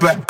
back.